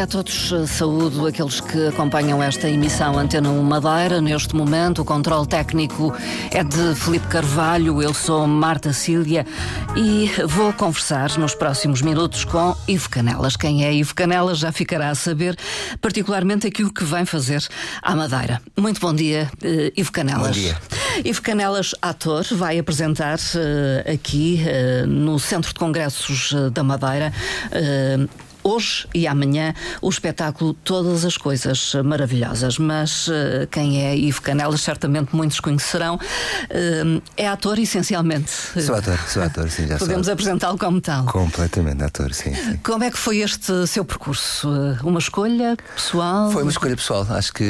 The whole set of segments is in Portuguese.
dia a todos. Saúdo aqueles que acompanham esta emissão Antena 1 Madeira. Neste momento, o controle técnico é de Felipe Carvalho. Eu sou Marta Cília e vou conversar nos próximos minutos com Ivo Canelas. Quem é Ivo Canelas já ficará a saber, particularmente aquilo que vem fazer à Madeira. Muito bom dia, eh, Ivo Canelas. Bom dia. Ivo Canelas, ator, vai apresentar uh, aqui uh, no Centro de Congressos da Madeira. Hoje e amanhã o espetáculo Todas as Coisas Maravilhosas. Mas uh, quem é Ivo Canelas, certamente muitos conhecerão. Uh, é ator, essencialmente. Sou ator, sou ator, sim, já Podemos apresentá-lo como tal. Completamente ator, sim, sim, Como é que foi este seu percurso? Uma escolha pessoal? Foi uma escolha pessoal. Acho que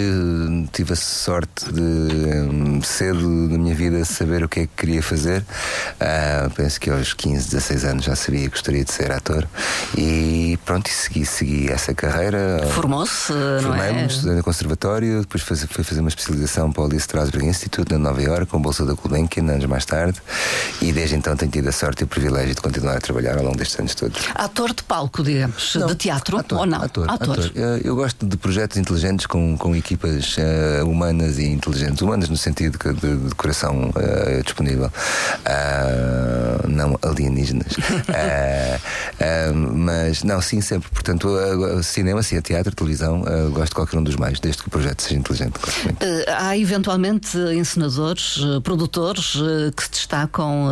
tive a sorte de um, cedo na minha vida saber o que é que queria fazer. Uh, penso que aos 15, 16 anos já sabia que gostaria de ser ator. E pronto, e segui, segui essa carreira. Formou-se, não é? No conservatório, depois fui, fui fazer uma especialização para o Lee Strasberg Institute, na Nova York, com bolsa da Gulbenkian, anos mais tarde. E desde então tenho tido a sorte e o privilégio de continuar a trabalhar ao longo destes anos todos. Ator de palco, digamos, Não, de teatro ator, ou não? Ator, ator. Eu, eu gosto de projetos inteligentes com, com equipas uh, humanas e inteligentes. Humanas no sentido de, de, de coração uh, disponível, uh, não alienígenas. mas, não, sim, sempre. Portanto, cinema, sim, teatro, televisão, gosto de qualquer um dos mais, desde que o projeto seja inteligente. há eventualmente encenadores, produtores que se destacam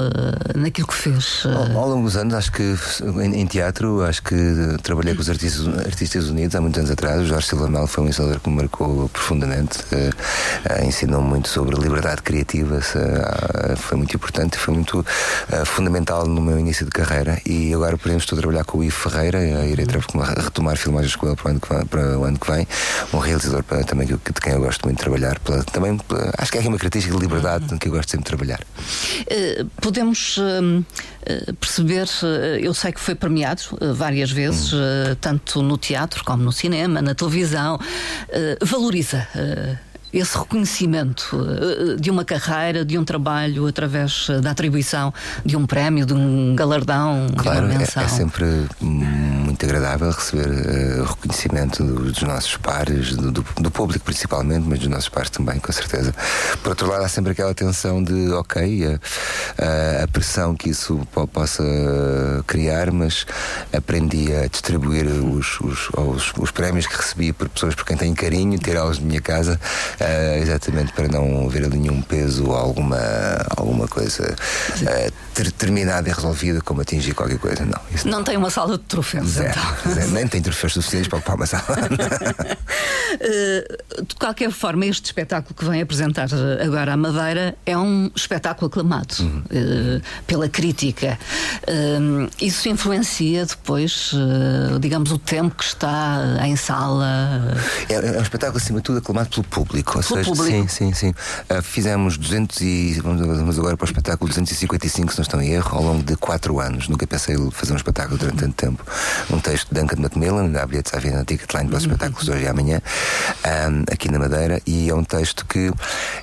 naquilo que fez? Ao, ao longo dos anos, acho que em, em teatro, acho que trabalhei com os artistas, artistas Unidos há muitos anos atrás. O Jorge Silva Melo foi um ensinador que me marcou profundamente, uh, uh, ensinou muito sobre liberdade criativa, uh, foi muito importante, foi muito fundamental no meu início de carreira. E agora, por exemplo, estou a trabalhar com o Ivo Ferreira, retomar filmagens com ele para o ano que vem, para o ano que vem um realizador para, também de quem eu gosto muito de trabalhar. Pela, também pela, acho que é uma característica de liberdade uhum. que eu gosto sempre de trabalhar. podemos perceber, eu sei que foi premiado várias vezes, uhum. tanto no teatro como no cinema, na televisão, valoriza esse reconhecimento de uma carreira, de um trabalho, através da atribuição de um prémio, de um galardão, claro, de uma menção. É, é sempre muito agradável receber uh, reconhecimento dos nossos pares, do, do, do, público principalmente, mas dos nossos pares também, com certeza. Por outro lado, há sempre aquela tensão de, ok, a, a, a pressão que isso possa criar, mas aprendi a distribuir os, os, os, os prémios que recebi por pessoas por quem tenho carinho, tirá-los de minha casa exatamente para não haver ali nenhum peso alguma, alguma coisa ter, terminada e resolvida como atingir qualquer coisa. Não, não, não tem uma sala de troféus. Zero, então. zero, nem tem troféus suficientes para ocupar uma sala. uh, de qualquer forma, este espetáculo que vem apresentar agora à Madeira é um espetáculo aclamado uhum. pela crítica. isso influencia depois, digamos, o tempo que está em sala? É, é um espetáculo, acima de tudo, aclamado pelo público. Ou seja, público. Sim, sim, sim. Fizemos 200 e vamos agora para o espetáculo 255, se não estou em erro, ao longo de 4 anos. Nunca pensei fazer um espetáculo durante tanto tempo. Um texto de Duncan Macmillan, da bilhetes à venda na Ticketline para os espetáculos hoje e amanhã, um, aqui na Madeira, e é um texto que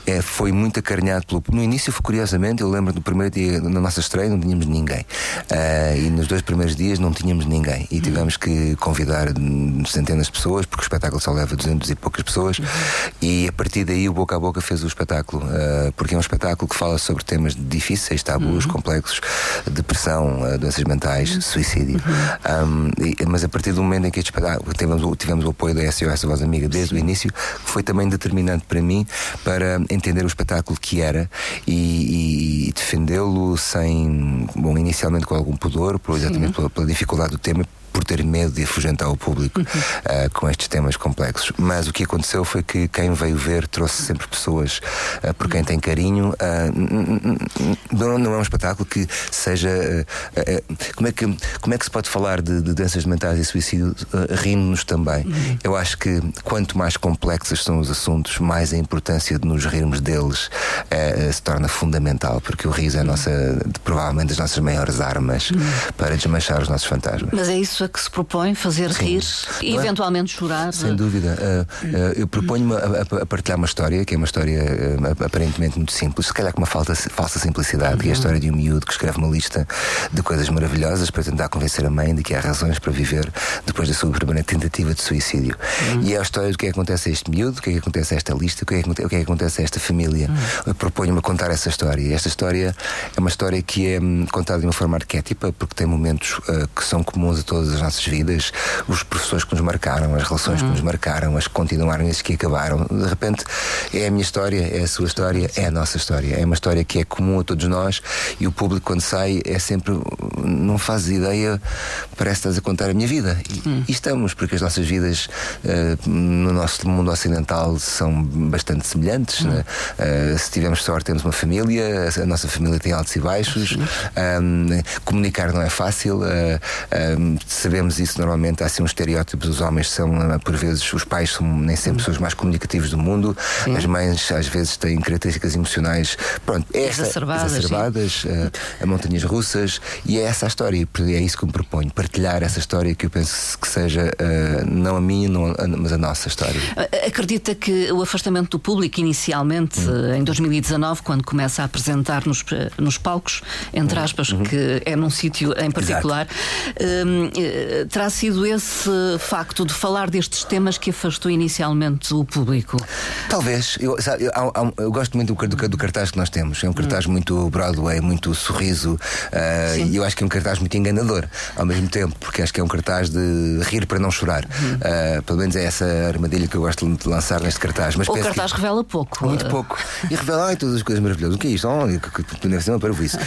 é, foi muito acarinhado pelo. No início, curiosamente, eu lembro do primeiro dia, na nossa estreia, não tínhamos ninguém. Uh, e nos dois primeiros dias não tínhamos ninguém. E tivemos que convidar centenas de pessoas, porque o espetáculo só leva 200 e poucas pessoas. E a partir daí o Boca a Boca fez o espetáculo, uh, porque é um espetáculo que fala sobre temas difíceis, tabus, uhum. complexos, depressão, uh, doenças mentais, uhum. suicídio. Uhum. Um, e, mas a partir do momento em que este espetáculo tivemos, tivemos o apoio da SOS Voz Amiga desde Sim. o início, foi também determinante para mim para entender o espetáculo que era e, e defendê-lo sem, bom, inicialmente com algum pudor, por, exatamente pela, pela dificuldade do tema por ter medo de afugentar o público uhum. uh, com estes temas complexos. Mas o que aconteceu foi que quem veio ver trouxe sempre pessoas uh, por quem tem carinho. Uh, não, não, é um espetáculo que seja. como, é que, como é que se pode falar de, de doenças mentais e suicídio rindo-nos também? Uhum. Eu acho que quanto mais complexos são os assuntos, mais a importância de nos rirmos deles se torna fundamental, porque o riso é a nossa, provavelmente, as nossas maiores armas uhum. para desmanchar os nossos fantasmas. Mas é isso que se propõe fazer Sim. rir e é? eventualmente chorar. Sem dúvida. Uh, uh, eu proponho-me a, a, partilhar uma história, que é uma história uh, aparentemente muito simples, se calhar com uma falta, falsa simplicidade, uhum. que é a história de um miúdo que escreve uma lista de coisas maravilhosas para tentar convencer a mãe de que há razões para viver depois da sua primeira tentativa de suicídio. Uhum. E é a história do que é que acontece a este miúdo, o que é que acontece a esta lista, o que é que, que, é que acontece a esta família. Uhum. Eu proponho-me a contar essa história. E esta história é uma história que é hum, contada de uma forma arquétipa, porque tem momentos que são comuns a todas as nossas vidas, os professores que nos marcaram, as relações uhum. que nos marcaram, as que continuaram e as que acabaram. De repente, é a minha história, é a sua história, é a nossa história. É uma história que é comum a todos nós e o público, quando sai, é sempre. Não faz ideia, parece que estás a contar a minha vida. E, uhum. e estamos, porque as nossas vidas uh, no nosso mundo ocidental são bastante semelhantes. Uhum. Né? Uh, se tivermos sorte, temos uma família, a nossa família tem altos e baixos. Um, comunicar não é fácil, uh, um, sabemos isso normalmente. Há assim um estereótipo: os homens são, por vezes, os pais são nem sempre pessoas mais comunicativas do mundo, sim. as mães às vezes têm características emocionais pronto, é esta, exacerbadas, exacerbadas uh, a montanhas russas, e é essa a história, é isso que me proponho, partilhar essa história que eu penso que seja uh, não a minha, não a, mas a nossa história. Acredita que o afastamento do público, inicialmente, hum. em 2019, quando começa a apresentar nos, nos palcos, entre hum. aspas, uhum. que é num sítio em particular, um, terá sido esse facto de falar destes temas que afastou inicialmente o público? Talvez. Eu, sabe, eu, eu, eu gosto muito do, do, do, cartaz que nós temos. É um cartaz hum. muito Broadway, muito sorriso, uh, e eu acho que é um cartaz muito enganador ao mesmo tempo, porque acho que é um cartaz de rir para não chorar. Hum. Uh, pelo menos é essa armadilha que eu gosto de lançar neste cartaz. Mas o cartaz que... revela pouco. Muito pouco. E revela ai, todas as coisas maravilhosas. O que é isto? Oh, deve ser uma parvoíce.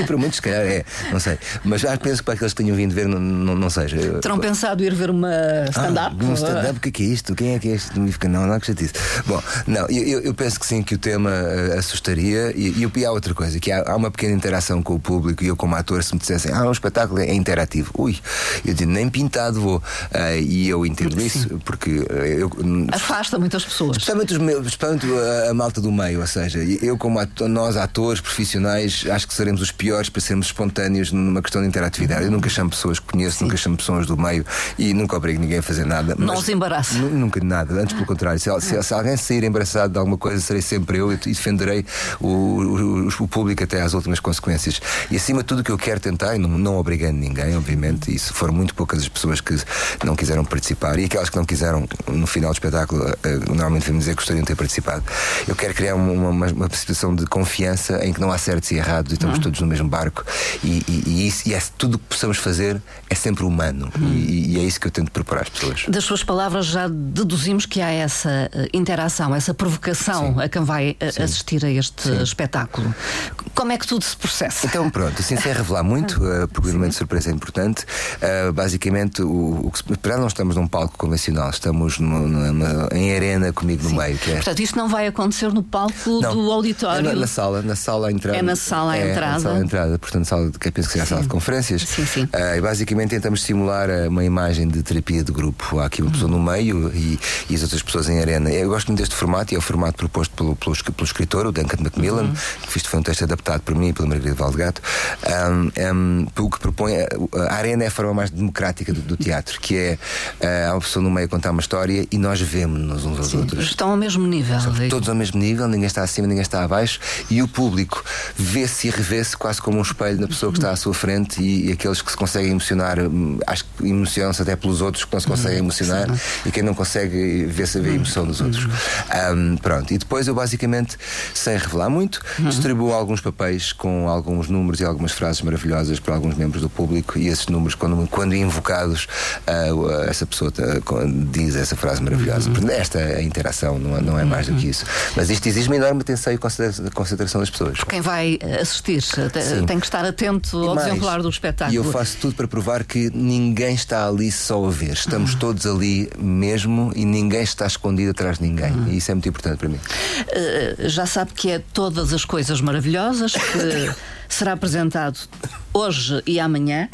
e para muitos, se calhar, é, não sei. Mas ah, penso que para aqueles que tenham vindo ver, não, não, não seja. Terão pensado ir ver uma stand-up? Ah, um stand-up, o que é que é isto? Quem é que é isto? Não, não, que chatice. Bom, não, eu, eu penso que sim, que o tema uh, assustaria. E, e, há outra coisa, que há, há, uma pequena interação com o público. E eu, como ator, se me dissessem, ah, um espetáculo é interativo. Ui, eu digo, nem pintado vou. Uh, e eu entendo sim. isso, porque uh, eu. Afasta muitas pessoas. Especialmente, os meus, especialmente a, malta do meio, ou seja, eu, como ator, nós, atores profissionais, acho que seremos os piores para sermos espontâneos numa questão de interatividade. Eu nunca chamo pessoas conheço, nunca chamo pessoas do meio e nunca obrigo ninguém a fazer nada. Não os embaraça. Nunca nada, antes pelo contrário. Se, se, se, alguém sair embaraçado de alguma coisa, serei sempre eu e defenderei o, o, o, público até às últimas consequências. E acima de tudo, o que eu quero tentar, e não, não obrigando ninguém, obviamente, e se foram muito poucas as pessoas que não quiseram participar e aquelas que não quiseram, no final do espetáculo, uh, normalmente vamos dizer que gostariam de ter participado. Eu quero criar uma, uma, uma situação de confiança em que não há certos e errados e estamos uhum. todos no mesmo barco e, e, e, isso, e é, tudo o que possamos fazer é sempre humano uhum. e, e, é isso que eu tento propor às pessoas. Das suas palavras já deduzimos que há essa uh, interação, essa provocação Sim. a quem vai uh, assistir a este Sim. espetáculo. Como é que tudo se processa? Então pronto, assim sem revelar muito, uh, porque o elemento de surpresa é importante. Uh, basicamente, o, o que para não estamos num palco convencional, estamos numa, numa, em arena comigo Sim. no meio. É... Portanto, isto não vai acontecer no palco não, do auditório. É na, na, sala, na sala à entrada. É na sala à é, entrada. Na sala à entrada, portanto, sala de, que penso que seja a sala de conferências. Sim, sim. Uh, basicamente tentamos simular uma imagem de terapia de grupo. Há aqui uma pessoa no meio e, e, as outras pessoas em arena. Eu gosto muito deste formato e é o formato proposto pelo, pelo, pelo escritor, o Duncan Macmillan, uhum. que isto foi um texto adaptado por mim e pela Margarida Valdegato. Um, um, o que propõe. A arena é a forma mais democrática do, do teatro, que é uh, há uma pessoa no meio a contar uma história e nós vemos-nos uns aos Sim, outros. Estão ao mesmo nível. Estão todos ao mesmo nível, ninguém está acima, ninguém está abaixo e o público vê-se e revê-se quase como um espelho da pessoa que está à sua frente e, e aqueles que se conseguem emocionar, hum, acho que emocionam-se até pelos outros que não se conseguem uhum. emocionar Sim. e quem não consegue vê-se a ver a emoção dos outros. Um, pronto, e depois eu basicamente, sem revelar muito, uhum. distribuo alguns papéis com alguns números e algumas frases maravilhosas para alguns membros do público e esses números, quando, quando invocados, uh, essa pessoa diz essa frase maravilhosa. Uhum. Esta é a interação, não é, não é mais do que isso. Mas isto exige uma enorme atenção e concentração das pessoas. Quem vai assistir Sim. tem que estar atento ao desenrolar do espetáculo. E eu faço tudo para provar que ninguém está ali só a ver. Estamos uhum. todos ali mesmo e ninguém está escondido atrás de ninguém. Uhum. E isso é muito importante para mim. Uh, já sabe que é todas as coisas maravilhosas que será apresentado hoje e amanhã.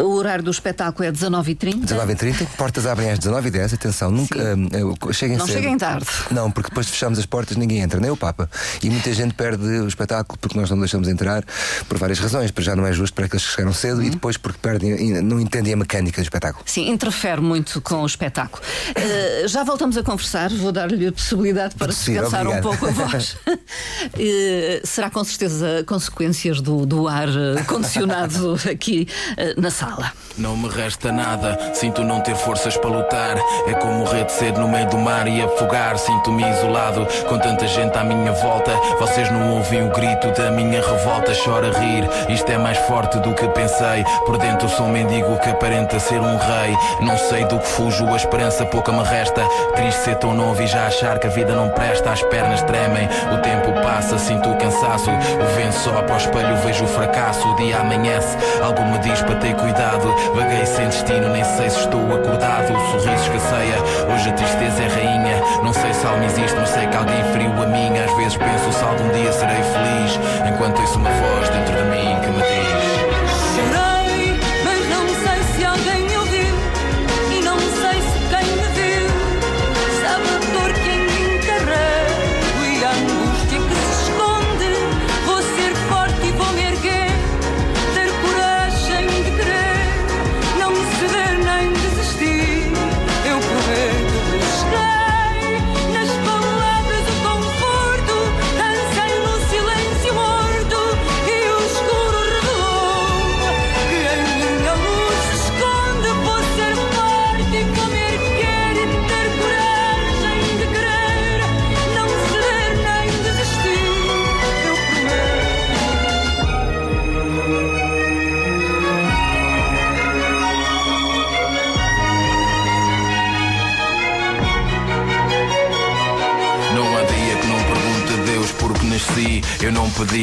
O horário do espetáculo é 19h30. 19h30, portas abrem às 19h10. Atenção, nunca uh, cheguem Não cedo. cheguem tarde. Não, porque depois fechamos as portas, ninguém entra, nem o Papa. E muita gente perde o espetáculo porque nós não deixamos entrar por várias razões. Porque já não é justo para aqueles que chegaram cedo uhum. e depois porque perdem, não entendem a mecânica do espetáculo. Sim, interfere muito com o espetáculo. Uh, já voltamos a conversar, vou dar-lhe a possibilidade para descansar um pouco a voz. uh, será com certeza consequências do, do ar condicionado aqui na sala. Não me resta nada, sinto não ter forças para lutar. É como morrer de sede no meio do mar e afogar. Sinto-me isolado, com tanta gente à minha volta. Vocês não ouvem o grito da minha revolta. Chora rir, isto é mais forte do que pensei. Por dentro sou um mendigo que aparenta ser um rei. Não sei do que fujo, a esperança pouca me resta. Triste ser tão novo e já achar que a vida não presta. As pernas tremem, o tempo passa, sinto o cansaço. O vento só para o espelho, vejo o fracasso. O dia amanhece, algo me diz para ter cuidado. Vaguei sem destino, nem sei se estou acordado. O sorriso escasseia, hoje a tristeza é rainha. Não sei se alma existe, mas sei que alguém feriu a minha. Às vezes penso se algum dia serei feliz. Enquanto ouço uma voz dentro de mim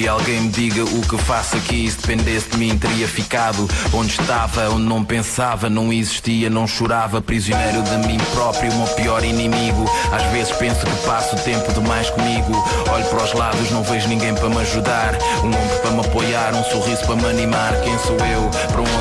Alguém me diga o que faço aqui. Se dependesse de mim, teria ficado onde estava, onde não pensava, não existia, não chorava. Prisioneiro de mim próprio, o meu pior inimigo. Às vezes penso que passo tempo demais comigo. Olho para os lados, não vejo ninguém para me ajudar. Um ombro para me apoiar, um sorriso para me animar. Quem sou eu? Para onde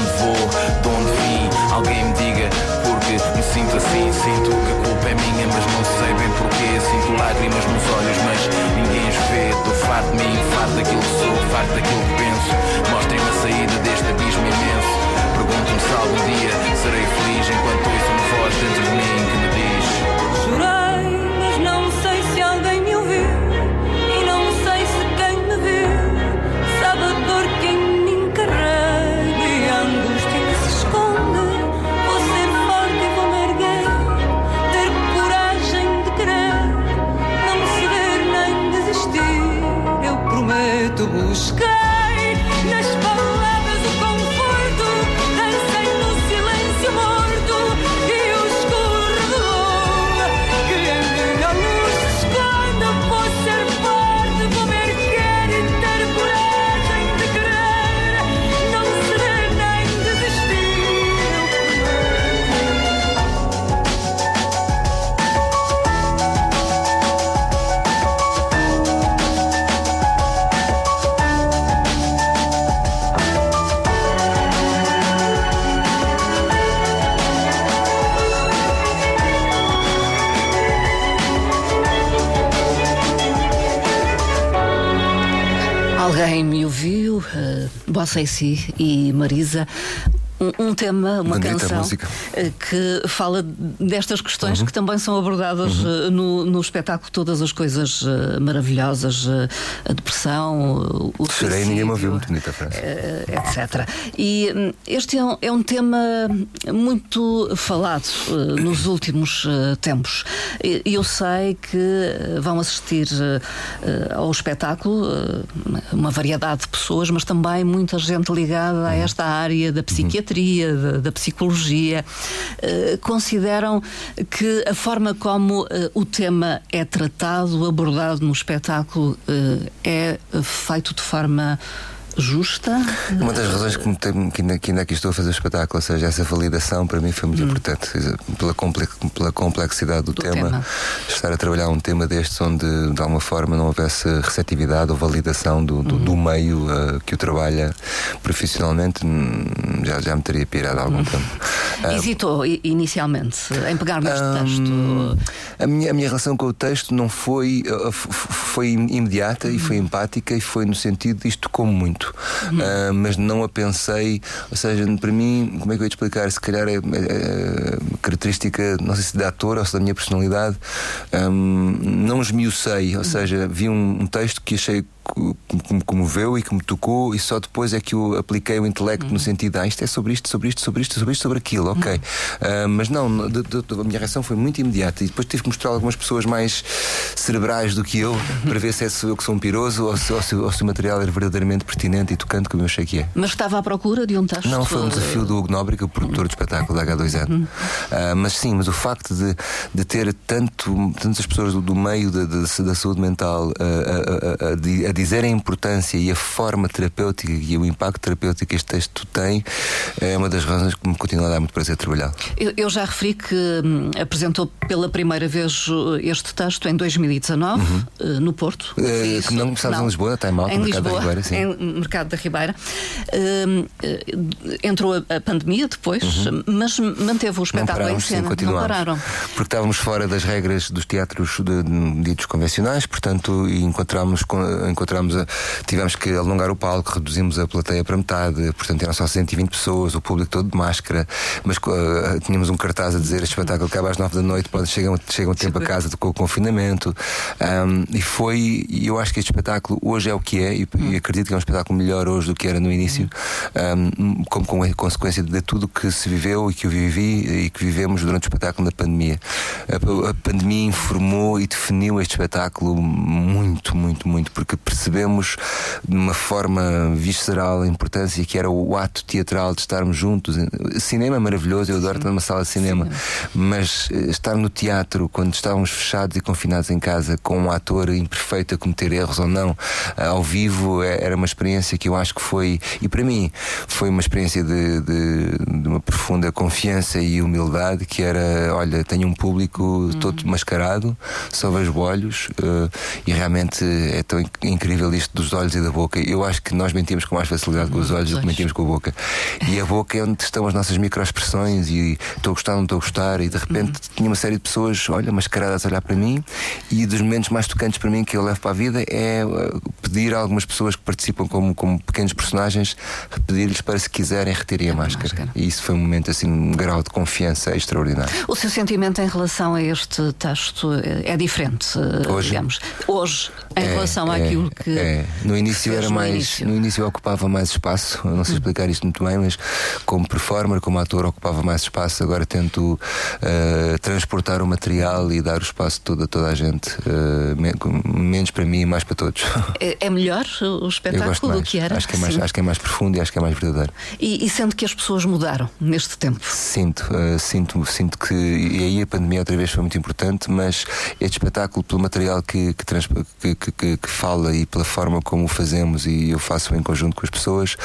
sinto assim. Sinto que a culpa é minha, mas não sei bem porquê. Sinto lágrimas nos olhos, mas ninguém os vê. Estou farto de mim, farto daquilo que sou, farto daquilo que penso. Mostrem-me a saída deste abismo imenso. Pergunto-me se algum dia serei feliz enquanto ouço uma voz dentro de mim que Alguém me ouviu, uh, Bossa e Si e Marisa. Um, um tema, uma Bonita canção música. eh, que fala destas questões Uhum. que também são abordadas eh, no, no espetáculo, todas as coisas eh, maravilhosas, a depressão, o e ninguém me ouviu. Muito bonita frase. etc. E hum, este é um, é um tema muito falado nos últimos tempos. E eu sei que vão assistir ao espetáculo uma variedade de pessoas, mas também muita gente ligada a esta área da psiquiatria, da, da psicologia. Eh, consideram que a forma como eh, o tema é tratado, abordado no espetáculo, eh, é feito de forma justa? Uma das razões que, tem- que ainda, que ainda aqui estou a fazer o espetáculo, ou seja, essa validação para mim foi muito importante, pela, comple- pela complexidade do, Do tema, tema. estar a trabalhar um tema destes onde de alguma forma não houvesse receptividade ou validação do, do, do meio eh, que o trabalha profissionalmente, hum, já, já me teria pirado há algum tempo. Ah, Hesitou i- inicialmente em pegar neste texto. a minha, a minha relação com o texto não foi uh, f- foi im- imediata e foi empática e foi no sentido isto tocou-me muito Uh, mas não a pensei ou seja, para mim, como é que eu ia te explicar? Se calhar é, é- é característica não sei se da ator ou se da minha personalidade. Um, não esmiucei ou seja, vi um, um texto que achei que que me comoveu e que me tocou e só depois é que eu apliquei o intelecto no sentido ah, isto é sobre isto, sobre isto, sobre isto, sobre isto, sobre aquilo, ok. Ah, mas não, de- de- a minha reação foi muito imediata e depois tive que mostrar algumas pessoas mais cerebrais do que eu para ver se é eu que sou um piroso ou se, ou se- ou se o material era verdadeiramente pertinente e tocante como eu achei que é. Mas estava à procura de um texto. Não, foi um desafio do Hugo Nóbrega, o produtor do espetáculo da H2N. Ah, mas sim, mas o facto de, de ter tanto, tantas pessoas do, do meio da, da, da saúde mental ah, a, a- a- a di- a importância e a forma terapêutica e o impacto terapêutico que este texto tem é uma das razões que me continua a dar muito prazer trabalhar. Eu, eu já referi que hum, apresentou pela primeira vez uh, este texto em 2019, uh, no Porto. Que isso? não começámos em Lisboa, está em Malta, em no Mercado da Lisboa, Ribeira, sim. Em Mercado da Ribeira. Eh, entrou a, a pandemia depois, mas manteve o Uhum. Não espetáculo em parámos, sim, cena. não pararam. Porque estávamos fora das regras dos teatros de- de- ditos convencionais, portanto, encontramos, com- encontramos a- tivemos que alongar o palco, reduzimos a plateia para metade, portanto eram só 120 pessoas, o público todo de máscara, mas uh, tínhamos um cartaz a dizer este espetáculo acaba às 9 da noite, pode, chegam, chegam tempo a casa com o confinamento. Um, e foi, eu acho que este espetáculo hoje é o que é, e, e acredito que é um espetáculo melhor hoje do que era no início, um, como com- consequência de tudo que se viveu e que eu vivi e que vivemos durante o espetáculo da pandemia. A, a pandemia informou e definiu este espetáculo muito, muito, muito, porque percebemos de uma forma visceral a importância que era o ato teatral de estarmos juntos. Cinema é maravilhoso, eu adoro estar numa sala de cinema, mas eh, estar no teatro quando estávamos fechados e confinados em casa com um ator imperfeito a cometer erros ou não, eh, ao vivo eh, era uma experiência que eu acho que foi, e para mim, foi uma experiência de, de- de uma profunda confiança e humildade que era, olha, tenho um público todo mascarado, só vejo olhos eh, e realmente é tão incrível isto dos olhos e da boca. Eu acho que nós mentimos com mais facilidade com os olhos do que mentimos com a boca. E a boca é onde estão as nossas microexpressões e estou a gostar, não estou a gostar, e de repente tinha uma série de pessoas, olha, mascaradas a olhar para mim, e dos momentos mais tocantes para mim que eu levo para a vida é uh, pedir a algumas pessoas que participam como, como pequenos personagens, pedir-lhes para se quiserem retirem a máscara. máscara. E isso foi um momento assim, um grau de confiança extraordinário. O seu sentimento em relação a este texto eh, é diferente, eh, Hoje? digamos. Hoje, em É, relação é, àquilo que. é. No início era no mais. início. No início ocupava mais espaço. Eu não Hum. sei explicar isto muito bem, mas como performer, como ator, ocupava mais espaço. Agora tento eh, transportar o material e dar o espaço todo a toda a gente. me- menos para mim e mais para todos. É, é melhor o espetáculo do que era? Acho que, é mais, Sim. acho que é mais profundo e acho que é mais verdadeiro. E, e sendo que as pessoas mudaram neste tempo. Sinto, eh, sinto, sinto que. E aí a pandemia outra vez foi muito importante, mas este espetáculo, pelo material que, que- que- que fala e pela forma como o fazemos e eu faço em conjunto com as pessoas,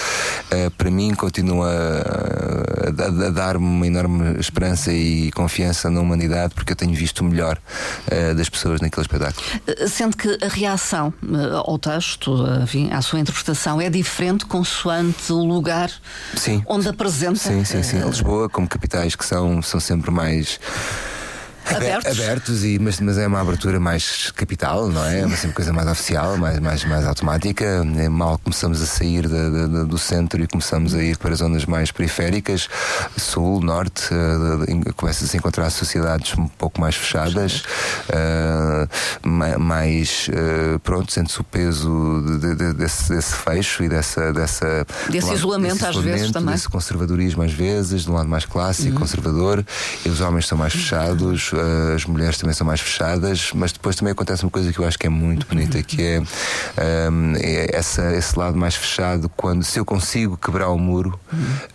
eh, para mim continua a, a- a dar-me uma enorme esperança e confiança na humanidade, porque eu tenho visto o melhor eh, das pessoas naquele espetáculo. Eh, Sendo que a reação eh, ao texto, eh, enfim, à sua interpretação, é diferente consoante o lugar Sim. onde apresenta. Sim, sim, sim. eh, Lisboa, como capitais que são, são sempre mais. Abe- Abertos. abertos e, mas, mas é uma abertura mais capital, não é? É uma coisa mais oficial, mais, mais, mais automática. É mal começamos a sair da- da- da- do centro e começamos a ir para zonas mais periféricas, sul, norte, eh, começa-se a encontrar sociedades um pouco mais fechadas, ma- mais eh, pronto, sente-se o peso de- de- de- desse, desse fecho e dessa. dessa Desse isolamento, às vezes, também. desse conservadorismo às vezes, de um lado mais clássico, conservador, e os homens são mais fechados, eh, as mulheres também são mais fechadas, mas depois também acontece uma coisa que eu acho que é muito bonita, que é, ehm, é essa, esse lado mais fechado, quando se eu consigo quebrar o muro,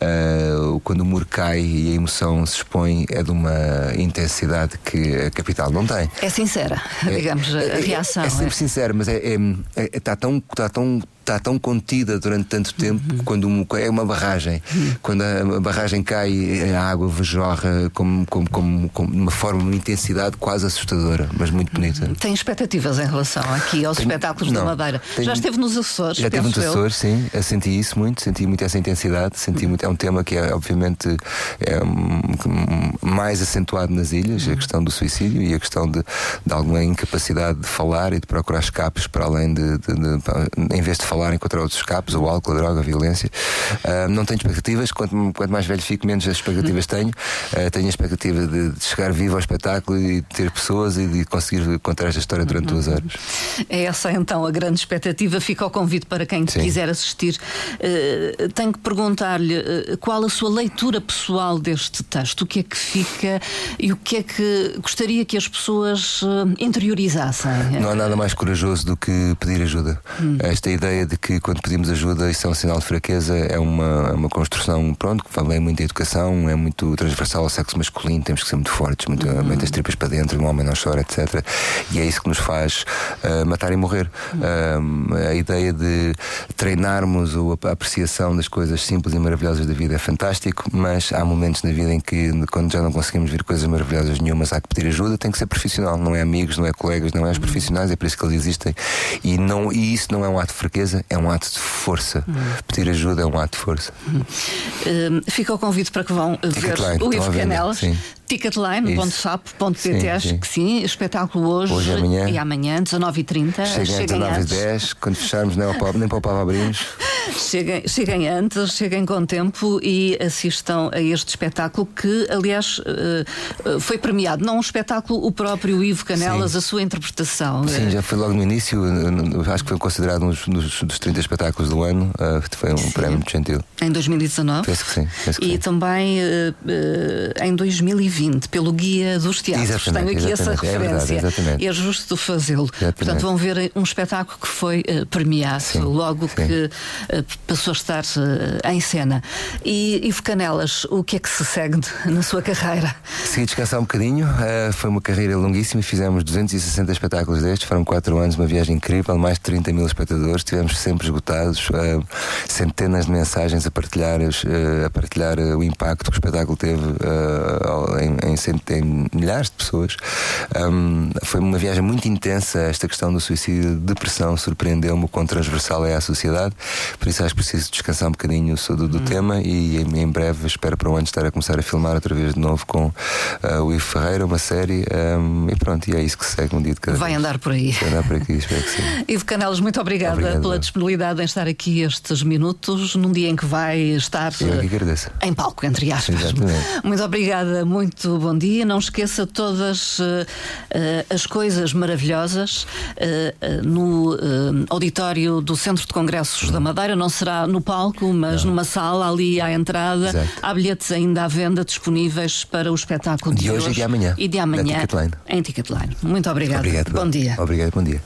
eh, quando o muro cai e a emoção se expõe, é de uma intensidade que a capital não tem. É sincera, digamos, a, a É- reação. É, é. sempre sincero, mas é, é, é- tão, tá tão está tão contida durante tanto tempo Uhum. quando é uma barragem. Quando a, barragem cai, a água jorra como, como, como, uma forma, uma intensidade quase assustadora, mas muito bonita. Tem expectativas em relação aqui aos Tenho- espetáculos da não, Madeira. tenho- Já esteve nos Açores, Já teve penso muitos eu. Açores, sim. Eu senti isso muito, senti muito essa intensidade, senti muito. É um tema que é, obviamente, é, hum, hum, mais acentuado nas ilhas, a questão do suicídio e a questão de, de alguma incapacidade de falar e de procurar escapes para além de, de- de- em vez de falar, encontrar outros escapes, o álcool, a droga, a violência. Ah, não tenho expectativas, quanto, quanto mais velho fico, menos expectativas tenho. Ah, tenho a expectativa de, de chegar vivo ao espetáculo e de ter pessoas e de conseguir contar esta história durante duas horas. É essa então a grande expectativa. Fica o convite para quem Sim. quiser assistir. Eh, tenho que perguntar-lhe qual a sua leitura pessoal deste texto, o que é que fica e o que é que gostaria que as pessoas interiorizassem. Não há nada mais corajoso do que pedir ajuda. Esta ideia de que quando pedimos ajuda isso é um sinal de fraqueza é uma, é uma construção, pronto, que vem muito da educação, é muito transversal ao sexo masculino, temos que ser muito fortes, muito, muito as tripas para dentro, um homem não chora, etc. E é isso que nos faz ah, matar e morrer. Ah, a ideia de treinarmos o- a apreciação das coisas simples e maravilhosas da vida é fantástico, mas há momentos na vida em que, quando já não conseguimos ver coisas maravilhosas nenhumas, há que pedir ajuda, tem que ser profissional, não é amigos, não é colegas, não é os profissionais, é por isso que eles existem. E, não, e isso não é um ato de fraqueza, é um ato de força. Pedir ajuda é um ato de força. Eh, fica o convite para que vão ver Ticketline, o venda, Canelas. sim. Ticketline.sap.pt, Sim, acho sim. que sim. Espetáculo hoje, Hoje e amanhã. e amanhã, 19h30. Cheguem 19 antes. 10 quando fecharmos, nem, para o pau abrimos. Cheguem, cheguem antes, cheguem com tempo e assistam a este espetáculo que, aliás, eh, eh, foi premiado. Não um espetáculo, o próprio Ivo Canelas, Sim. a sua interpretação. Sim, já foi logo no início, acho que foi considerado um dos, dos, dos 30 espetáculos do ano, foi um prémio muito gentil. Em 2019. Penso que sim, penso que e sim. também eh, eh, em 2020, pelo Guia dos Teatros. Exatamente, Tenho aqui essa exatamente, é verdade, referência. é justo fazê-lo. Portanto, vão ver um espetáculo que foi eh, premiado Sim, logo sim. que eh, passou a estar eh, em cena. E Ivo Canelas, o que é que se segue na sua carreira? Segui descansar um bocadinho, foi uma carreira longuíssima, fizemos 260 espetáculos destes, foram 4 anos, uma viagem incrível, mais de 30 mil espectadores, estivemos sempre esgotados, centenas de mensagens a partilhar, a partilhar o impacto que o espetáculo teve ao- em, em cent- em milhares de pessoas. Um, foi uma viagem muito intensa, esta questão do suicídio, depressão, surpreendeu-me o quão transversal é à sociedade, por isso acho que preciso descansar um bocadinho do, do, do tema e em, em breve espero para o ano estar a começar a filmar outra vez de novo com ah, o Ivo Ferreira, uma série, um, e pronto, e é isso que segue um dia de cada Vai vez. andar por aí. Vai andar por aqui, espero que sim. Ivo Canelas, muito obrigada Obrigado, pela disponibilidade em estar aqui estes minutos, num dia em que vai estar Eu que agradeço. em palco, entre aspas. Exatamente. Muito obrigada, muito bom dia. Não esqueça todas eh, as coisas maravilhosas eh, no eh, auditório do Centro de Congressos da Madeira. Não será no palco, mas numa sala ali à entrada. Exato. Há bilhetes ainda à venda disponíveis para o espetáculo de, De hoje e de amanhã, E de amanhã Ticketline. em Ticketline. Muito obrigada. Obrigado. Bom dia. Obrigado, bom dia.